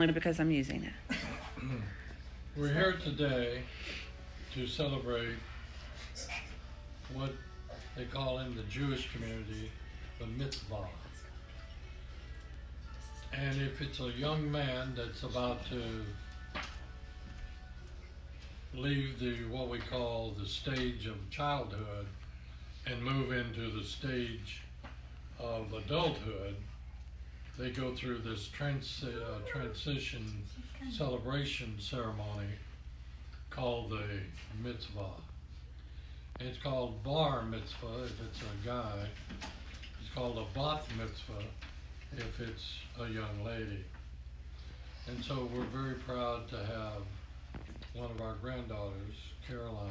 only because I'm using it. We're here today to celebrate what they call in the Jewish community the mitzvah. And if it's a young man that's about to leave the what we call the stage of childhood and move into the stage of adulthood, they go through this trans- uh, transition celebration ceremony called the mitzvah. It's called bar mitzvah if it's a guy. It's called a bat mitzvah if it's a young lady. And so we're very proud to have one of our granddaughters, Caroline,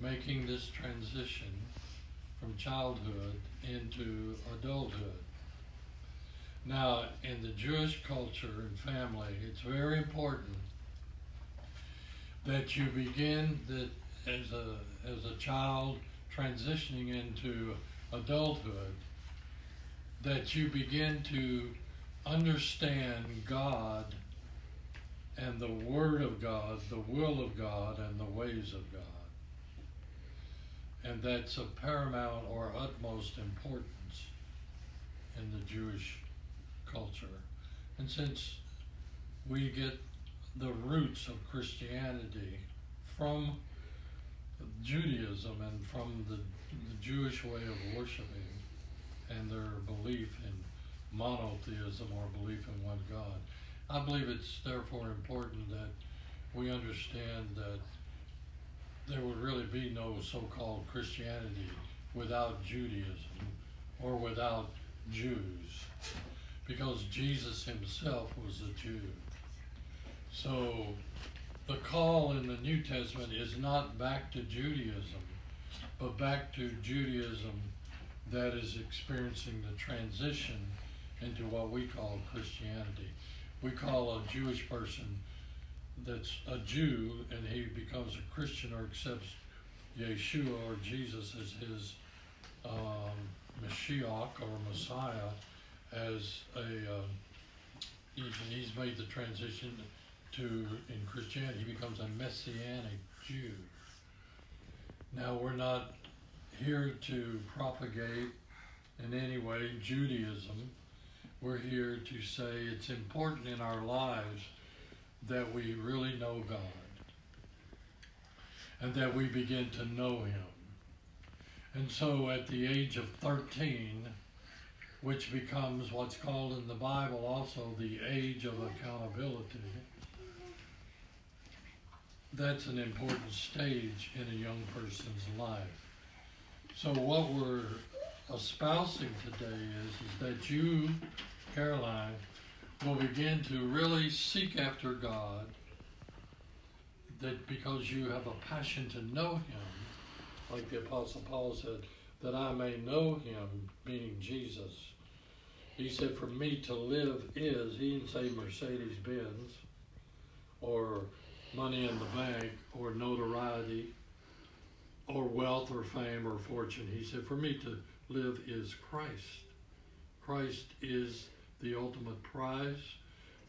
making this transition from childhood into adulthood. Now, in the Jewish culture and family, it's very important that you begin that as a as a child transitioning into adulthood, that you begin to understand God and the Word of God, the will of God, and the ways of God. And that's of paramount or utmost importance in the Jewish culture. And since we get the roots of Christianity from Judaism and from the, the Jewish way of worshiping and their belief in monotheism or belief in one God, I believe it's therefore important that we understand that there would really be no so called Christianity without Judaism or without Jews because Jesus himself was a Jew. So the call in the New Testament is not back to Judaism, but back to Judaism that is experiencing the transition into what we call Christianity. We call a Jewish person that's a Jew and he becomes a Christian or accepts Yeshua or Jesus as his um, Mashiach or Messiah as a uh, he's, he's made the transition to in Christianity he becomes a messianic Jew. Now we're not here to propagate in any way Judaism. We're here to say it's important in our lives that we really know God and that we begin to know Him. And so at the age of 13, which becomes what's called in the Bible also the age of accountability, that's an important stage in a young person's life. So what we're espousing today is, is that you, Caroline, will begin to really seek after God, that because you have a passion to know Him, like the Apostle Paul said, that I may know Him, meaning Jesus. He said, for me to live is, he didn't say Mercedes Benz or money in the bank or notoriety or wealth or fame or fortune. He said, for me to live is Christ. Christ is the ultimate prize,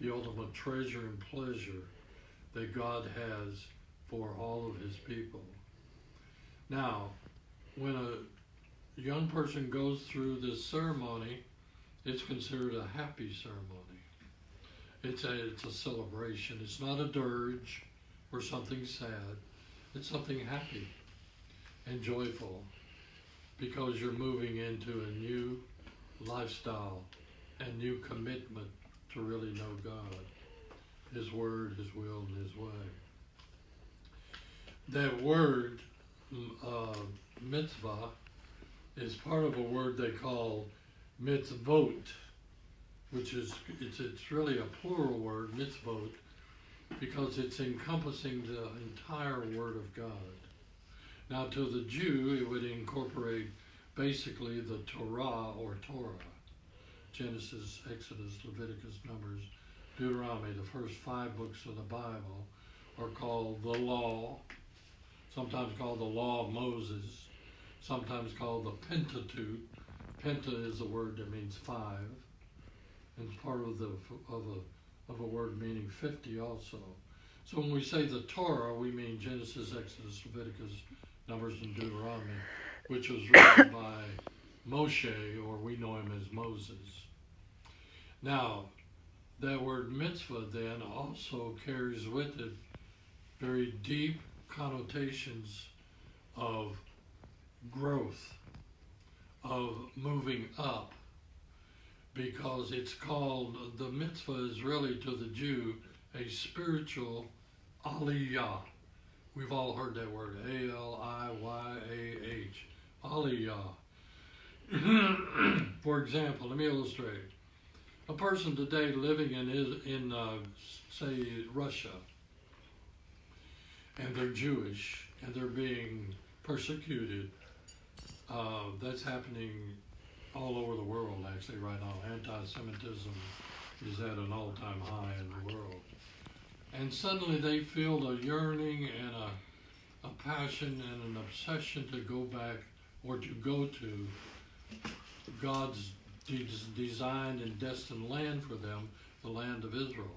the ultimate treasure and pleasure that God has for all of his people. Now, when a young person goes through this ceremony, it's considered a happy ceremony. It's a, it's a celebration. It's not a dirge or something sad. It's something happy and joyful because you're moving into a new lifestyle and new commitment to really know God, His Word, His will, and His way. That word, uh, mitzvah, is part of a word they call mitzvot, which is it's it's really a plural word, mitzvot, because it's encompassing the entire Word of God. Now, to the Jew, it would incorporate basically the Torah or Torah Genesis, Exodus, Leviticus, Numbers, Deuteronomy, the first five books of the Bible, are called the law, sometimes called the law of Moses, sometimes called the Pentateuch. Penta is a word that means five, and part of the of a of a word meaning 50 also. So when we say the Torah, we mean Genesis, Exodus, Leviticus, Numbers, and Deuteronomy, which was written by Moshe, or we know him as Moses. Now, that word mitzvah then also carries with it very deep connotations of growth, of moving up, because it's called, the mitzvah is really to the Jew a spiritual aliyah. We've all heard that word, A L I Y A H, aliyah. For example, let me illustrate. A person today living in, in uh, say, Russia, and they're Jewish, and they're being persecuted. Uh, that's happening all over the world, actually, right now. Anti Semitism is at an all time high in the world. And suddenly they feel a yearning and a, a passion and an obsession to go back or to go to God's de- designed and destined land for them, the land of Israel.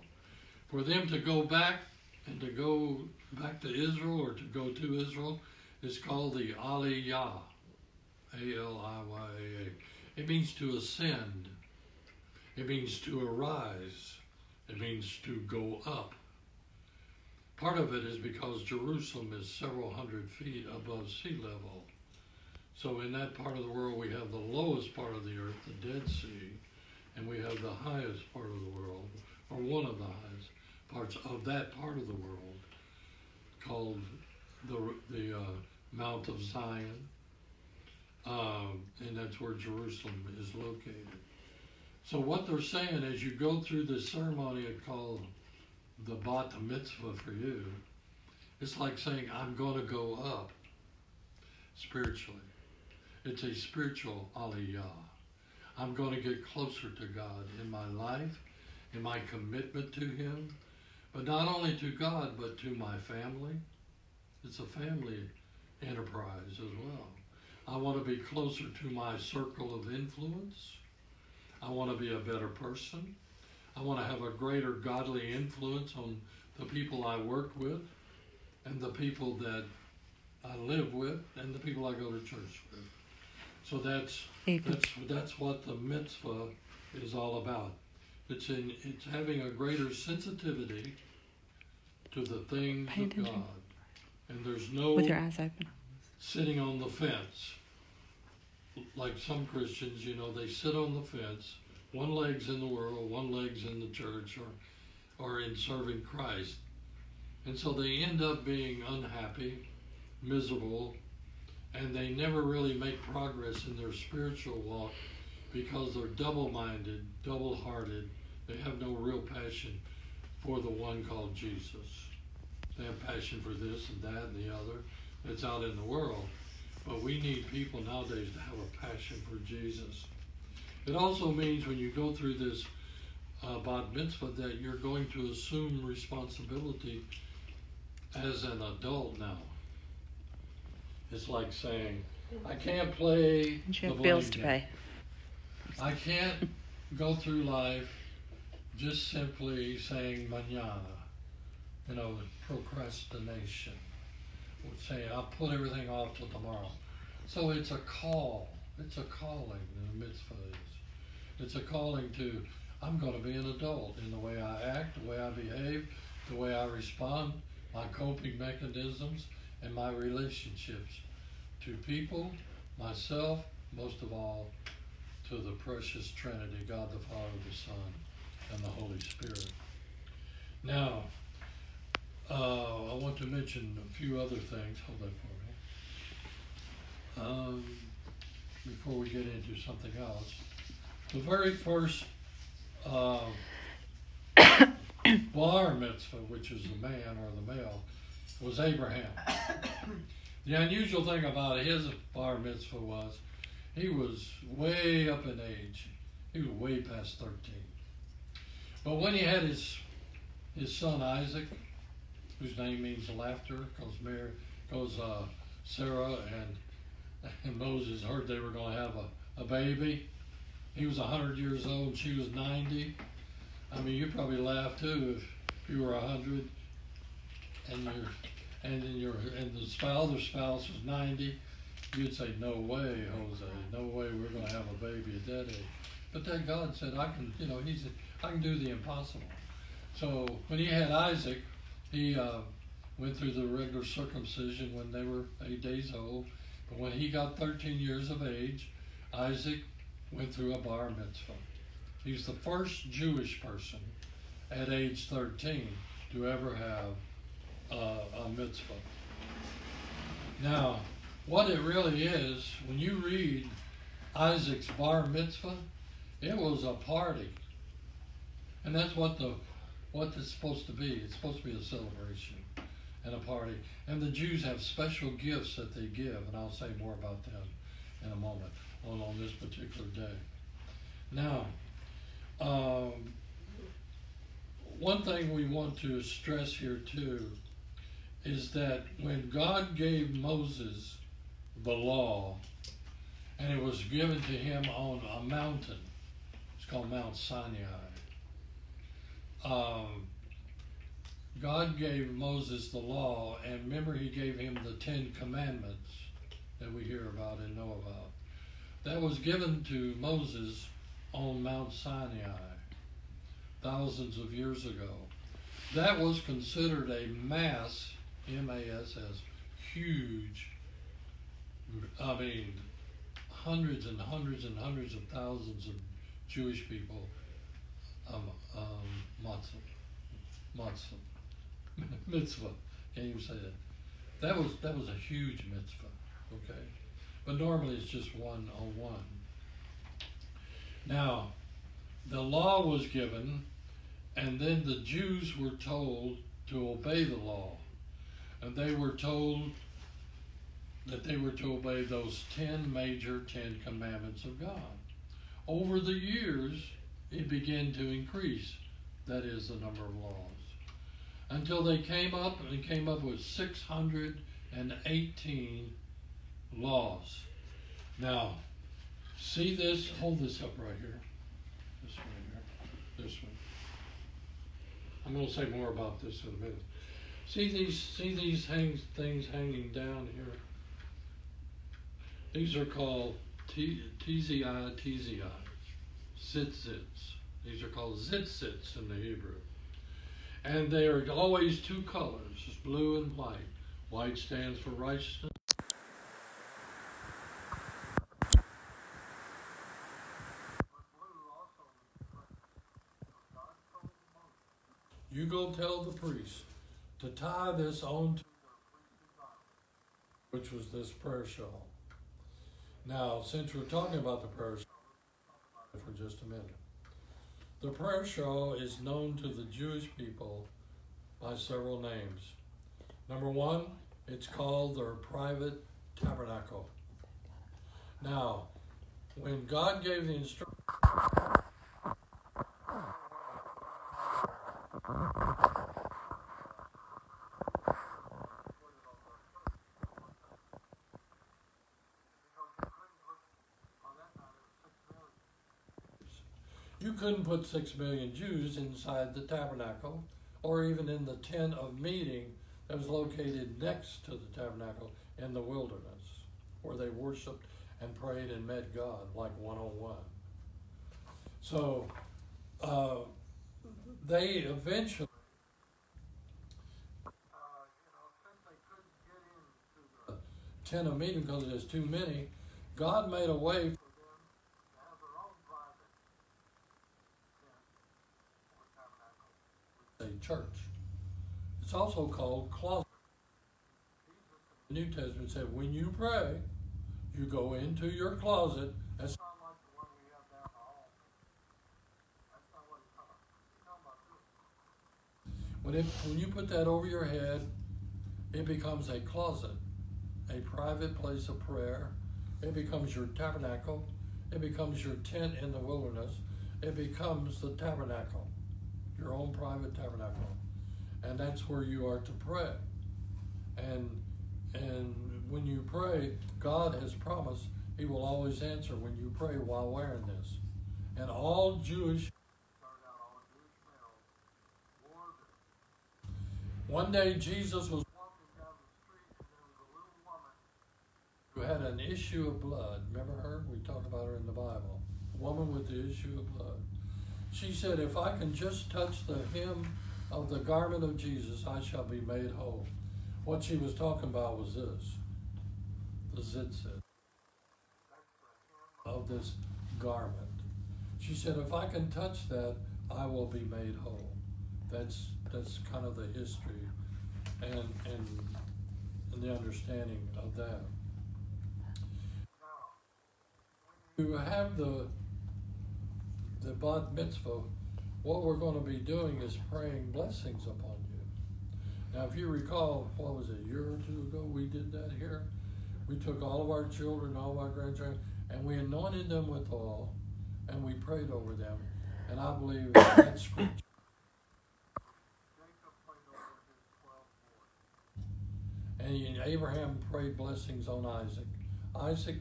For them to go back and to go back to Israel or to go to Israel is called the Aliyah. A L I Y A. It means to ascend. It means to arise. It means to go up. Part of it is because Jerusalem is several hundred feet above sea level. So in that part of the world, we have the lowest part of the earth, the Dead Sea, and we have the highest part of the world, or one of the highest parts of that part of the world, called the the uh, Mount of Zion, um, and that's where Jerusalem is located. So what they're saying is, you go through this ceremony called the Bat Mitzvah for you. It's like saying, I'm going to go up spiritually. It's a spiritual aliyah. I'm going to get closer to God in my life, in my commitment to Him, but not only to God, but to my family. It's a family enterprise as well. I want to be closer to my circle of influence. I want to be a better person. I want to have a greater godly influence on the people I work with and the people that I live with and the people I go to church with. So that's that's that's what the mitzvah is all about. It's in it's having a greater sensitivity to the things of. God. And there's no with your eyes open. Sitting on the fence. Like some Christians, you know, they sit on the fence. One leg's in the world, one leg's in the church or or in serving Christ. And so they end up being unhappy, miserable, and they never really make progress in their spiritual walk because they're double minded, double hearted. They have no real passion for the one called Jesus. They have passion for this and that and the other that's out in the world. But we need people nowadays to have a passion for Jesus. It also means when you go through this uh, bat mitzvah that you're going to assume responsibility as an adult now. It's like saying, I can't play. And you have bills to pay. I can't go through life just simply saying manana, you know, procrastination. Saying I'll put everything off till tomorrow. So it's a call. It's a calling. In the mitzvah is. It's a calling to. I'm going to be an adult in the way I act, the way I behave, the way I respond, my coping mechanisms, and my relationships to people, myself, most of all, to the precious Trinity, God the Father, the Son, and the Holy Spirit. Now, uh, I want to mention a few other things. Hold that for me. Um, before we get into something else, the very first uh, bar mitzvah, which is the man or the male, was Abraham. The unusual thing about his bar mitzvah was he was way up in age. He was way past 13. But when he had his his son Isaac, whose name means laughter, because Mary, because uh, Sarah and, and Moses heard they were going to have a, a baby. He was 100 years old, she was 90. I mean, you probably laugh too if you were a hundred and your and then your and the spouse, spouse was ninety. You'd say, "No way, Jose. No way, we're going to have a baby at that age." But then God said, "I can." You know, He said, "I can do the impossible." So when He had Isaac, He uh, went through the regular circumcision when they were eight days old. But when he got 13 years of age, Isaac went through a bar mitzvah. He's the first Jewish person at age 13 to ever have uh, a mitzvah. Now, what it really is, when you read Isaac's bar mitzvah, it was a party. And that's what the what it's supposed to be. It's supposed to be a celebration and a party. And the Jews have special gifts that they give, and I'll say more about them in a moment on, on this particular day. Now, um, one thing we want to stress here too is that when God gave Moses the law, and it was given to him on a mountain, it's called Mount Sinai. Um, God gave Moses the law, and remember, he gave him the Ten Commandments that we hear about and know about. That was given to Moses on Mount Sinai thousands of years ago. That was considered a mass, M A S S, huge, I mean, hundreds and hundreds and hundreds of thousands of Jewish people, um, um, mitzvah. Can't even say that. That was that was a huge mitzvah. Okay, but normally it's just one on one. Now, the law was given, and then the Jews were told to obey the law, and they were told that they were to obey those ten major Ten Commandments of God. Over the years, it began to increase. That is the number of laws until they came up and came up with 618 laws. Now, see this? Hold this up right here. This one here. This one. I'm going to say more about this in a minute. See these? See these hang, things hanging down here. These are called T, TZI, TZI, Zitzits. These are called Zitzits in the Hebrew. And they are always two colors, blue and white. White stands for righteousness. You go tell the priest to tie this on to which was this prayer shawl. Now, since we're talking about the prayer shawl for just a minute. The prayer shawl is known to the Jewish people by several names. Number one, it's called their private tabernacle. Now, when God gave the instruction, You couldn't put six million Jews inside the tabernacle or even in the tent of meeting that was located next to the tabernacle in the wilderness where they worshiped and prayed and met God like one on one. So uh, they eventually. Uh, you know, the tent of meeting because there's too many. God made a way church. It's also called closet. The New Testament said when you pray, you go into your closet. That's When, it, when you put that over your head, it becomes a closet, a private place of prayer. It becomes your tabernacle. It becomes your tent in the wilderness. It becomes the tabernacle your own private tabernacle. And that's where you are to pray. And and when you pray, God has promised he will always answer when you pray while wearing this. And all Jewish One day Jesus was walking down the street and there was a little woman who had an issue of blood. Remember her? We talk about her in the Bible. A woman with the issue of blood. She said, If I can just touch the hem of the garment of Jesus, I shall be made whole. What she was talking about was this the zitzit of this garment. She said, If I can touch that, I will be made whole. That's that's kind of the history and and, and the understanding of that. To have the the bat mitzvah, what we're going to be doing is praying blessings upon you. Now, if you recall, what was it, a year or two ago, we did that here. We took all of our children, all of our grandchildren, and we anointed them with oil, and we prayed over them. And I believe that scripture. And Abraham prayed blessings on Isaac. Isaac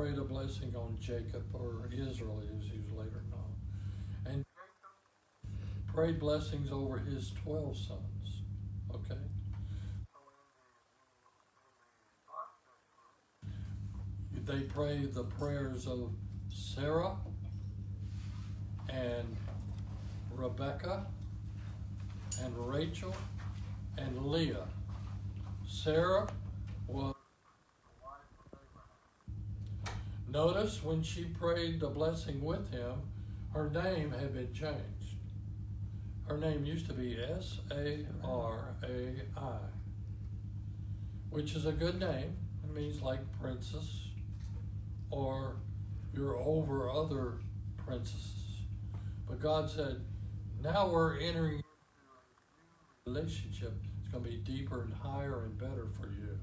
prayed a blessing on Jacob, or Israel as he was later known. And prayed blessings over his 12 sons. Okay? They prayed the prayers of Sarah and Rebecca and Rachel and Leah. Sarah Notice when she prayed the blessing with him, her name had been changed. Her name used to be S A R A I, which is a good name. It means like princess, or you're over other princesses. But God said, now we're entering a relationship. It's going to be deeper and higher and better for you.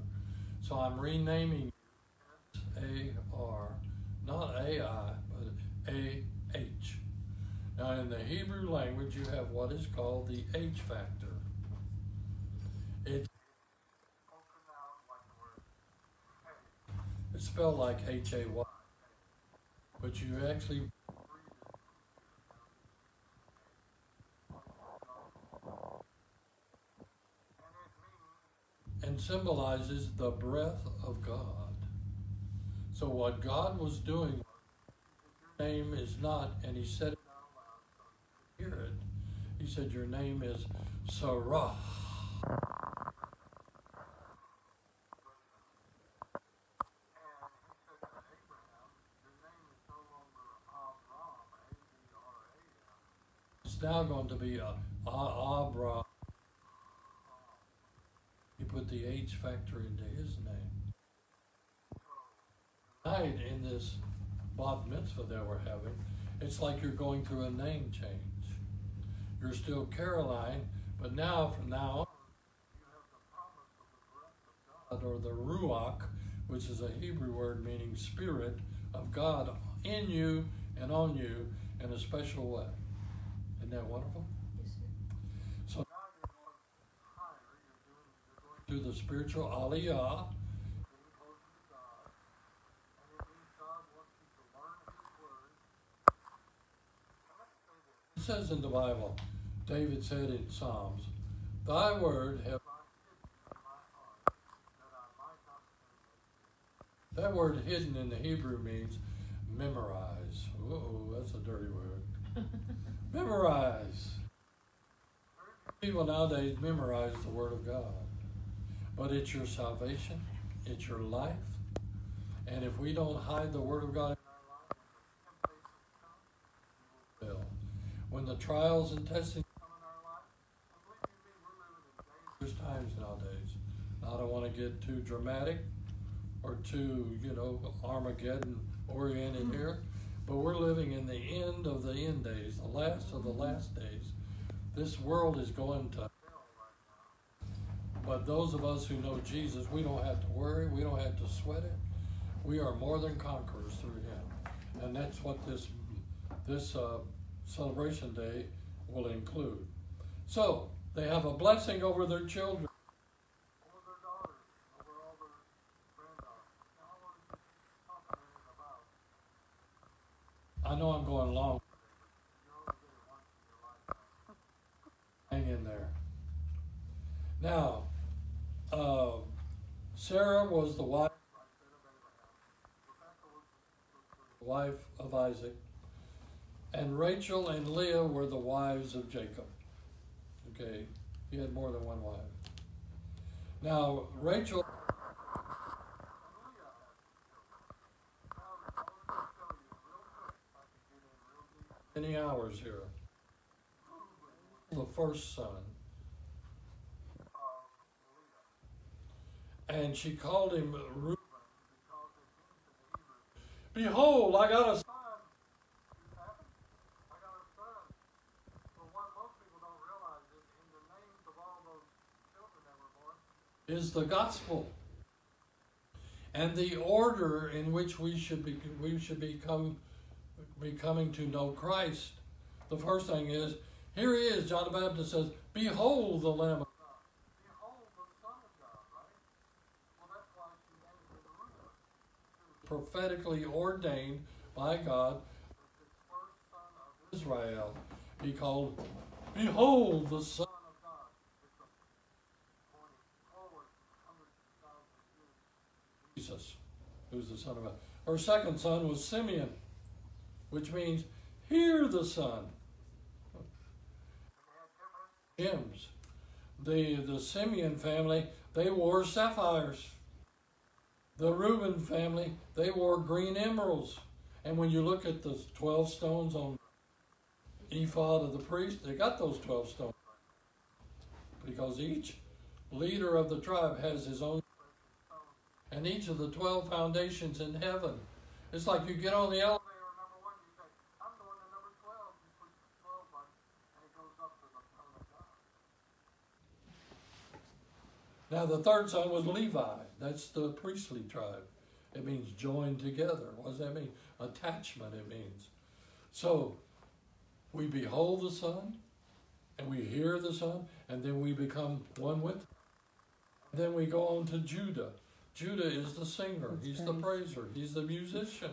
So I'm renaming A R, not A I, but A H. Now, in the Hebrew language, you have what is called the H factor. It's it's spelled like H A Y, but you actually and symbolizes the breath of God. So what God was doing, your name is not, and he said it out loud hear it. He said, Your name is Sarah. It's now going to be a, a Abra. He put the H factor into his name. In this bat mitzvah that we're having, it's like you're going through a name change. You're still Caroline, but now, from now on, you have the promise of the breath of God, or the Ruach, which is a Hebrew word meaning Spirit of God in you and on you in a special way. Isn't that wonderful? Yes. So now you're going higher, you're doing, you're going to the spiritual aliyah, getting closer to God, and it means God wants you to learn His word. Now let's say this. It says in the Bible, David said in Psalms, Thy word have I hidden in my heart, that I might not sin. That word hidden in the Hebrew means memorize. Oh, that's a dirty word. memorize. People nowadays memorize the Word of God. But it's your salvation, it's your life. And if we don't hide the Word of God in our life, when the temptations come, we will fail. When the trials and testing come our in times nowadays. I don't want to get too dramatic or too, you know, Armageddon oriented here, but we're living in the end of the end days, the last of the last days. This world is going to. But those of us who know Jesus, we don't have to worry, we don't have to sweat it. We are more than conquerors through Him, and that's what this this uh, celebration day will include. So they have a blessing over their children? I know I'm going long. Hang in there. Now, uh, Sarah was the wife, wife of Isaac, and Rachel and Leah were the wives of Jacob. Okay, he had more than one wife. Now, Rachel. Many hours here. The first son. And she called him Reuben. Behold, I got a Is the gospel and the order in which we should be we should become be coming to know Christ. The first thing is here he is. John the Baptist says, "Behold the Lamb of God." Behold the Son of God. Right? Well, that's why named Prophetically ordained by God, the first son of Israel, be called, "Behold the Son." Jesus, who's the son of God. Her second son was Simeon, which means, hear the son. Hymns. The, the Simeon family, they wore sapphires. The Reuben family, they wore green emeralds. And when you look at the 12 stones on ephod of the priest, they got those 12 stones. Because each leader of the tribe has his own and each of the 12 foundations in heaven. It's like you get on the elevator, number one, you say, I'm going to number 12. You push the 12 button, and it goes up to the throne of God. Now, the third son was Levi. That's the priestly tribe. It means joined together. What does that mean? Attachment, it means. So, we behold the Son, and we hear the Son, and then we become one with. Then we go on to Judah. Judah is the singer, That's he's praise. the praiser, he's the musician.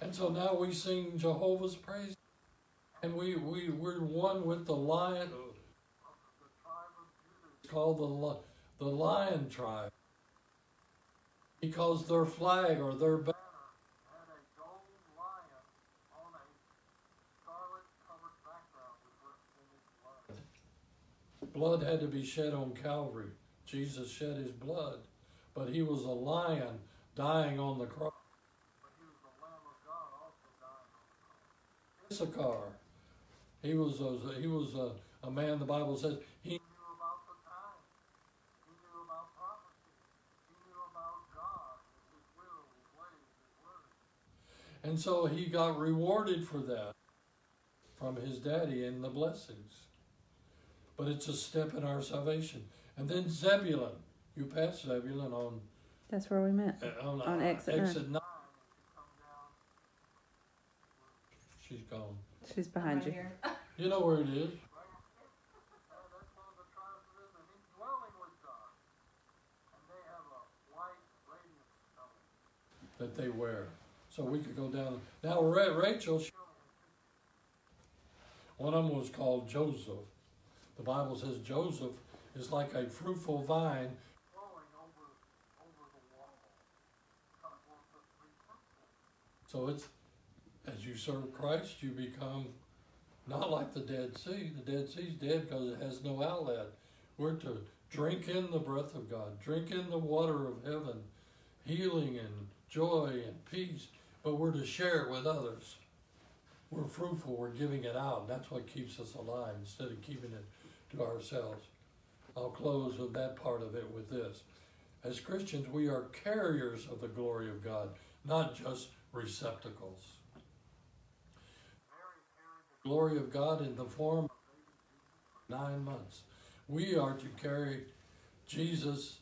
And so now we sing Jehovah's praise. And we, we, we're one with the lion. It's called the, the lion tribe. Because their flag or their banner had a gold lion on a scarlet covered background with blood. Blood had to be shed on Calvary. Jesus shed his blood but he was a lion dying on the cross. Issachar. He was a, he was a, a man, the Bible says, he knew about the time. He knew about prophecy. He knew about God, his will, his ways, his word. And so he got rewarded for that from his daddy in the blessings. But it's a step in our salvation. And then Zebulun. You passed Zebulun on. That's where we met. Uh, on, on uh, exit, exit nine. She's gone. She's behind right you. here. You know where it is. That they wear. So we could go down. Now, Rachel, one of them was called Joseph. The Bible says Joseph is like a fruitful vine So it's as you serve Christ, you become not like the Dead Sea. The Dead Sea's dead because it has no outlet. We're to drink in the breath of God, drink in the water of heaven, healing and joy and peace, but we're to share it with others. We're fruitful, we're giving it out. That's what keeps us alive instead of keeping it to ourselves. I'll close with that part of it with this. As Christians, we are carriers of the glory of God, not just receptacles. Glory of God in the form of nine months. We are to carry Jesus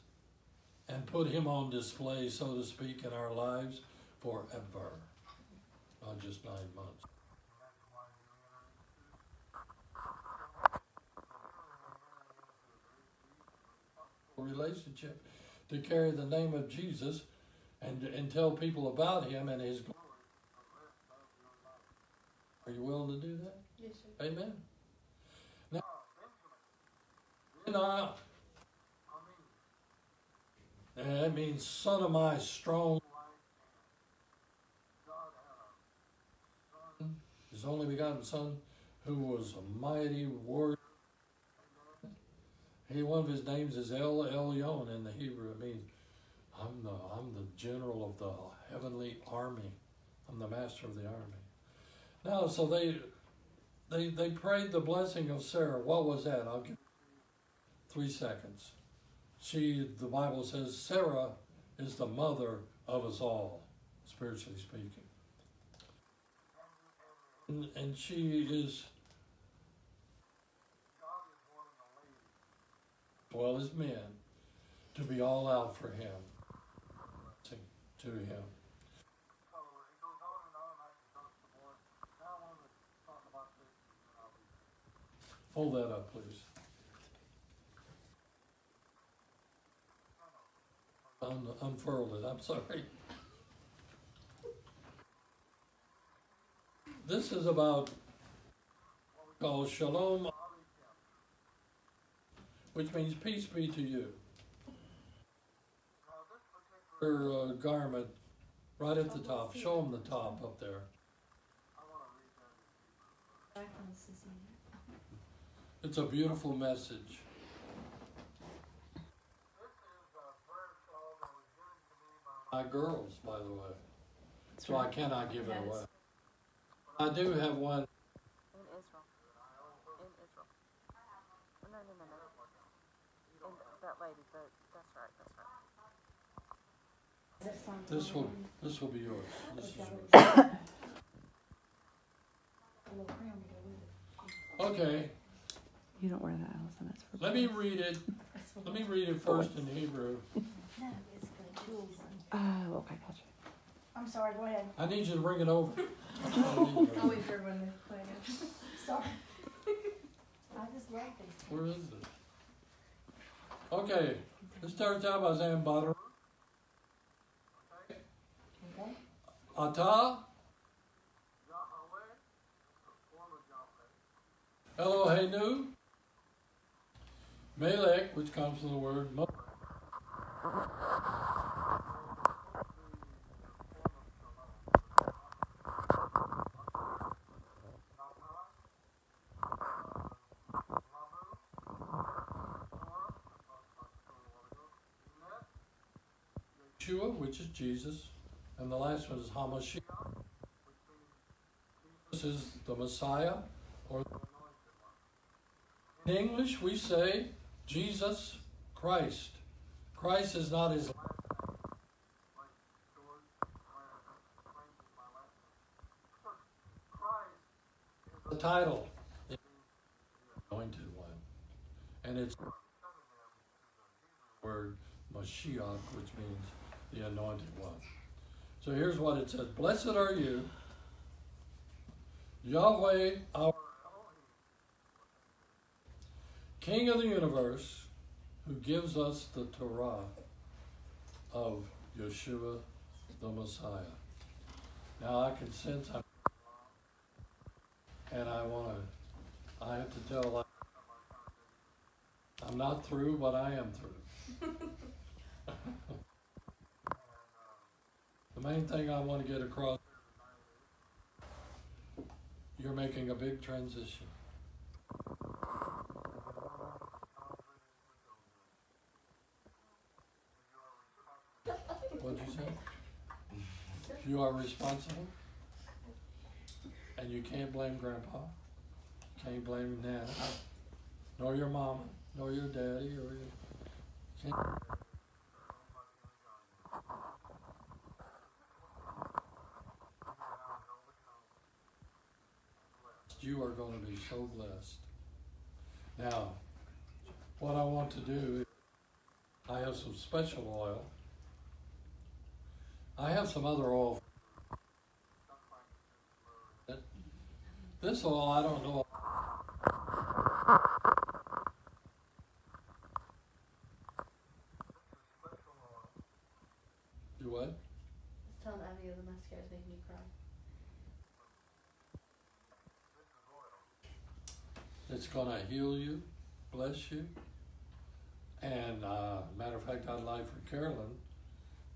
and put him on display, so to speak, in our lives forever, not just nine months. Relationship to carry the name of Jesus and, and tell people about him and his glory. Are you willing to do that? Yes, sir. Amen. Now, I, And that means son of my strong. His only begotten son, who was a mighty warrior. He, one of his names is El Elyon in the Hebrew. It means I'm the I'm the general of the heavenly army. I'm the master of the army. Now, so they they they prayed the blessing of Sarah. What was that? I'll give three seconds. She, the Bible says, Sarah is the mother of us all, spiritually speaking. And, and she is, well as men, to be all out for him, to, him. Hold that up, please. Un- unfurled it, I'm sorry. This is about called Shalom, which means peace be to you. Her uh, garment, right at the top. Show them the top up there. It's a beautiful message. My girls, by the way, That's so I cannot give it Yes. away. I do have one. In Israel. In Israel. No, no, no, no. And that lady, but that's right, that's right. This will this will be yours. This is yours. Okay, You don't wear that, Allison. That's for let me read it. Let me read it first in Hebrew. No, it's the jewels one. Oh, okay, gotcha. I'm sorry, go ahead. I need you to bring it over. I'll wait for when they're playing it. Sorry. I just love these. Where is it? Okay, it starts out by saying Baruch Okay. Atah Eloheinu? Melech, which comes from the word Yeshua, which is Jesus, and the last one is Hamashiach. This is the Messiah, or in English we say Jesus Christ. Christ is not his the title, the anointed one, and it's word Mashiach, which means the anointed one. So here's what it says: Blessed are you, Yahweh, our King of the universe, who gives us the Torah of Yeshua the Messiah. Now I can sense I'm, and I want to, I have to tell, I'm not through, but I am through. the main thing I want to get across, you're making a big transition. What'd you say? You are responsible, and you can't blame Grandpa, can't blame Nana, nor your mama, nor your daddy, or your. Can't. You are going to be so blessed. Now, what I want to do, I have some special oil. I have some other oil. This oil, I don't know. Do what? Just tell Abby the mascara's making me cry. It's going to heal you, bless you, And, uh, matter of fact, I'd like for Carolyn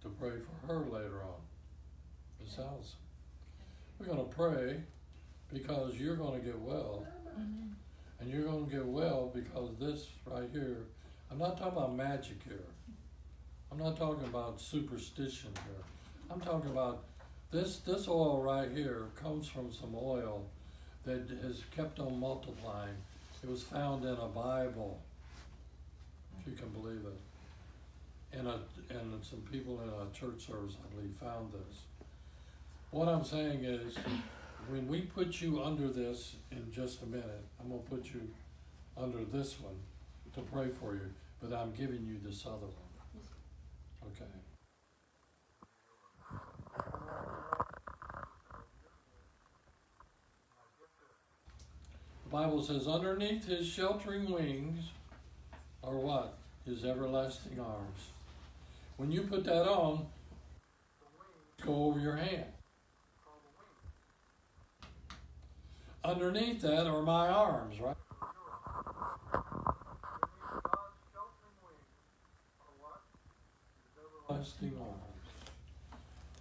to pray for her later on, Miss Allison. We're gonna pray because you're gonna get well. And you're gonna get well because this right here, I'm not talking about magic here. I'm not talking about superstition here. I'm talking about this, this oil right here comes from some oil that has kept on multiplying. It was found in a Bible, if you can believe it. And a, and some people in a church service, I believe, found this. What I'm saying is, when we put you under this in just a minute, I'm gonna put you under this one to pray for you, but I'm giving you this other one. Okay? The Bible says, underneath his sheltering wings are what? His everlasting arms. When you put that on, go over your hand. Underneath that are my arms, right? Arms.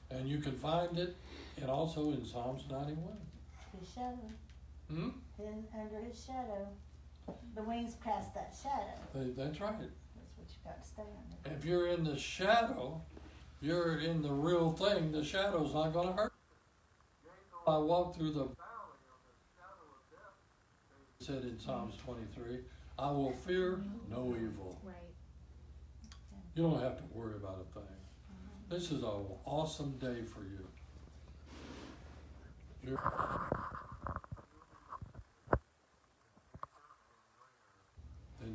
And you can find it and also in Psalms 91. Hmm? Hidden under his shadow. The wings past that shadow. That- That's right. That's what you got to stay under. If you're in the shadow, you're in the real thing. The shadow's not going to hurt. I walk through the valley of the shadow of death. said in Psalms 23, I will fear no evil. Right. You don't have to worry about a thing. This is an awesome day for you. You're-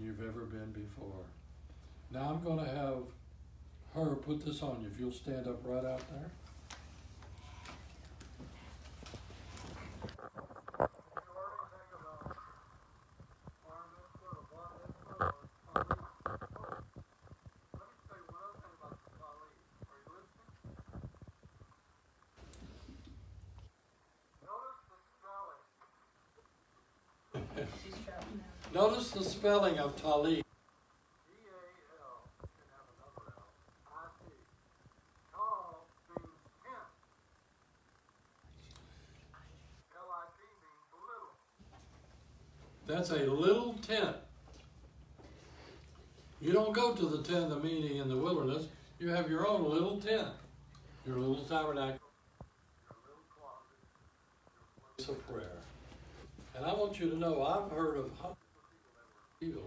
you've ever been before. Now I'm going to have her put this on you. If you'll stand up right out there. She's shouting now. Notice the spelling of tallit. That's a little tent. You don't go to the tent of meeting in the wilderness. You have your own little tent, your little tabernacle, your place of prayer. And I want you to know, I've heard of hundreds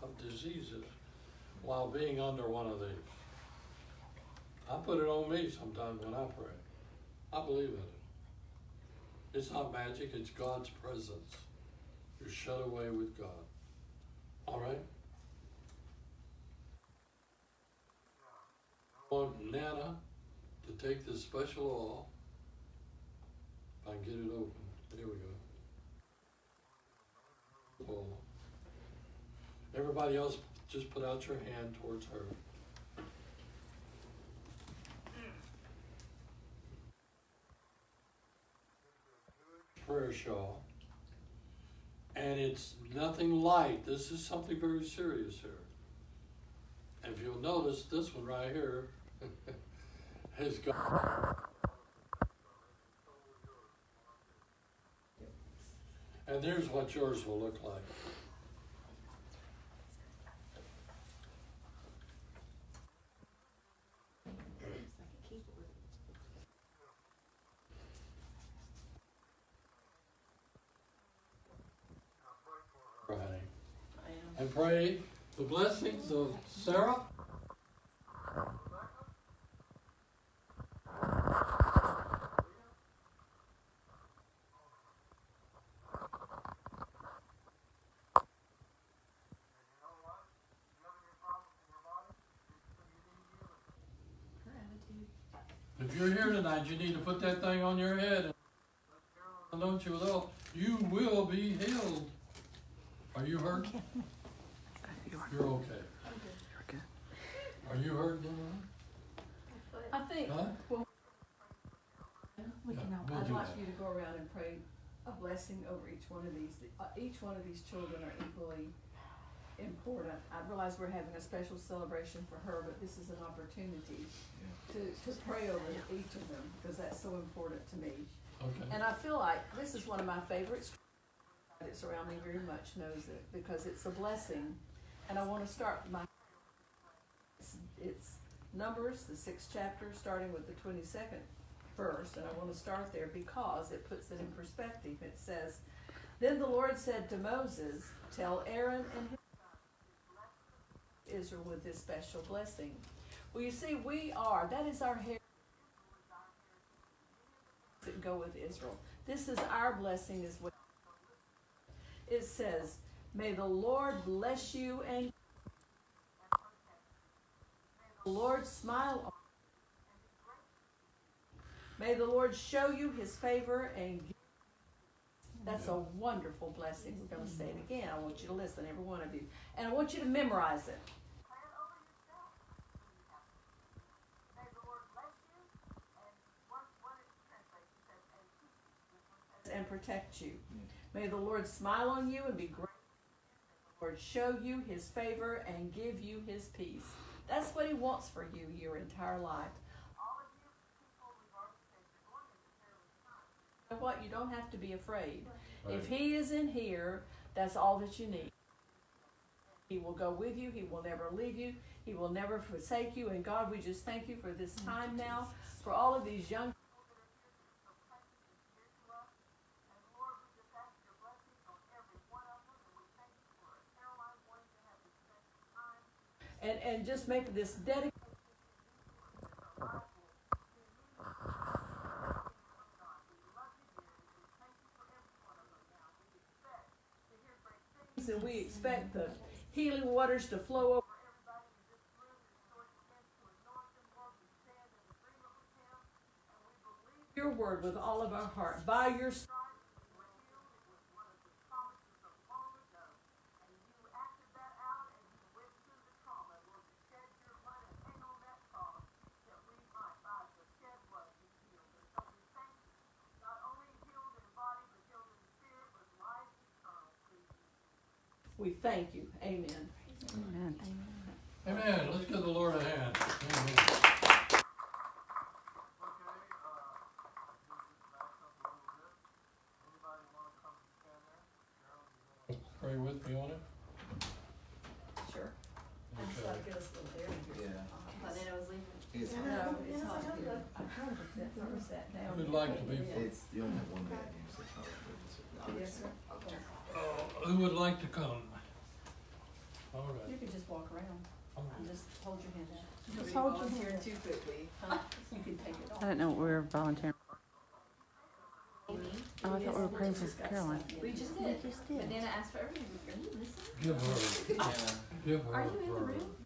of diseases while being under one of these. I put it on me sometimes when I pray. I believe in it. It's not magic, it's God's presence. You're shut away with God. All right? I want Nana to take this special oil. If I can get it open. There we go. Everybody else, just put out your hand towards her. Prayer shawl. And it's nothing light. This is something very serious here. If you'll notice, this one right here has got. And there's what yours will look like. Right. And pray the blessings of Sarah. If you're here tonight, you need to put that thing on your head. And don't you will, you will be healed. Are you hurt? You are, You're okay. you're good. Are you hurt, Lorna? I think, Huh? well, we Yeah, can, we'll I'd do like that. you to go around and pray a blessing over each one of these. Uh, each one of these children are equally important important. I realize we're having a special celebration for her, but this is an opportunity to, to pray over each of them, because that's so important to me. Okay. And I feel like this is one of my favorites. That around me very much knows it because it's a blessing. And I want to start my. It's, it's Numbers, the sixth chapter, starting with the 22nd verse. And I want to start there because it puts it in perspective. It says, Then the Lord said to Moses, Tell Aaron and his Israel with this special blessing. Well, you see, we are, that is our heritage that go with Israel. This is our blessing as well. It says, May the Lord bless you and the Lord smile on you. May the Lord show you his favor and. That's a wonderful blessing. We're going to say it again. I want you to listen, every one of you. And I want you to memorize it. and protect you. May the Lord smile on you and be gracious. The Lord show you his favor and give you his peace. That's what he wants for you your entire life. You know what? You don't have to be afraid. If he is in here, that's all that you need. He will go with you. He will never leave you. He will never forsake you. And God, we just thank you for this time now, for all of these young and, and just make this dedication. And we expect the healing waters to flow over. Your word with all of our heart. By your stripes we thank you. Amen. Amen. Amen. Let's give the Lord a hand. Amen. Pray with me on it. Sure. I just Okay. gotta get us a little air in here. Yeah. But then it was leaving. It's, No, it's not good. I tried to sit, never sat down. Who'd like to be it's, you only have one bad news, it's not good. Yes, sir. Oh, who would like to come? All You right. can just walk around and just hold your hand out. Just hold too quickly. You can take it off. I didn't know what we were volunteering. Amy, Oh, I thought we were praying for Just Caroline. we just We did. just But did. Nana asked for everything. Are you listening? Give her, Yeah. give her. Are you in the for- room?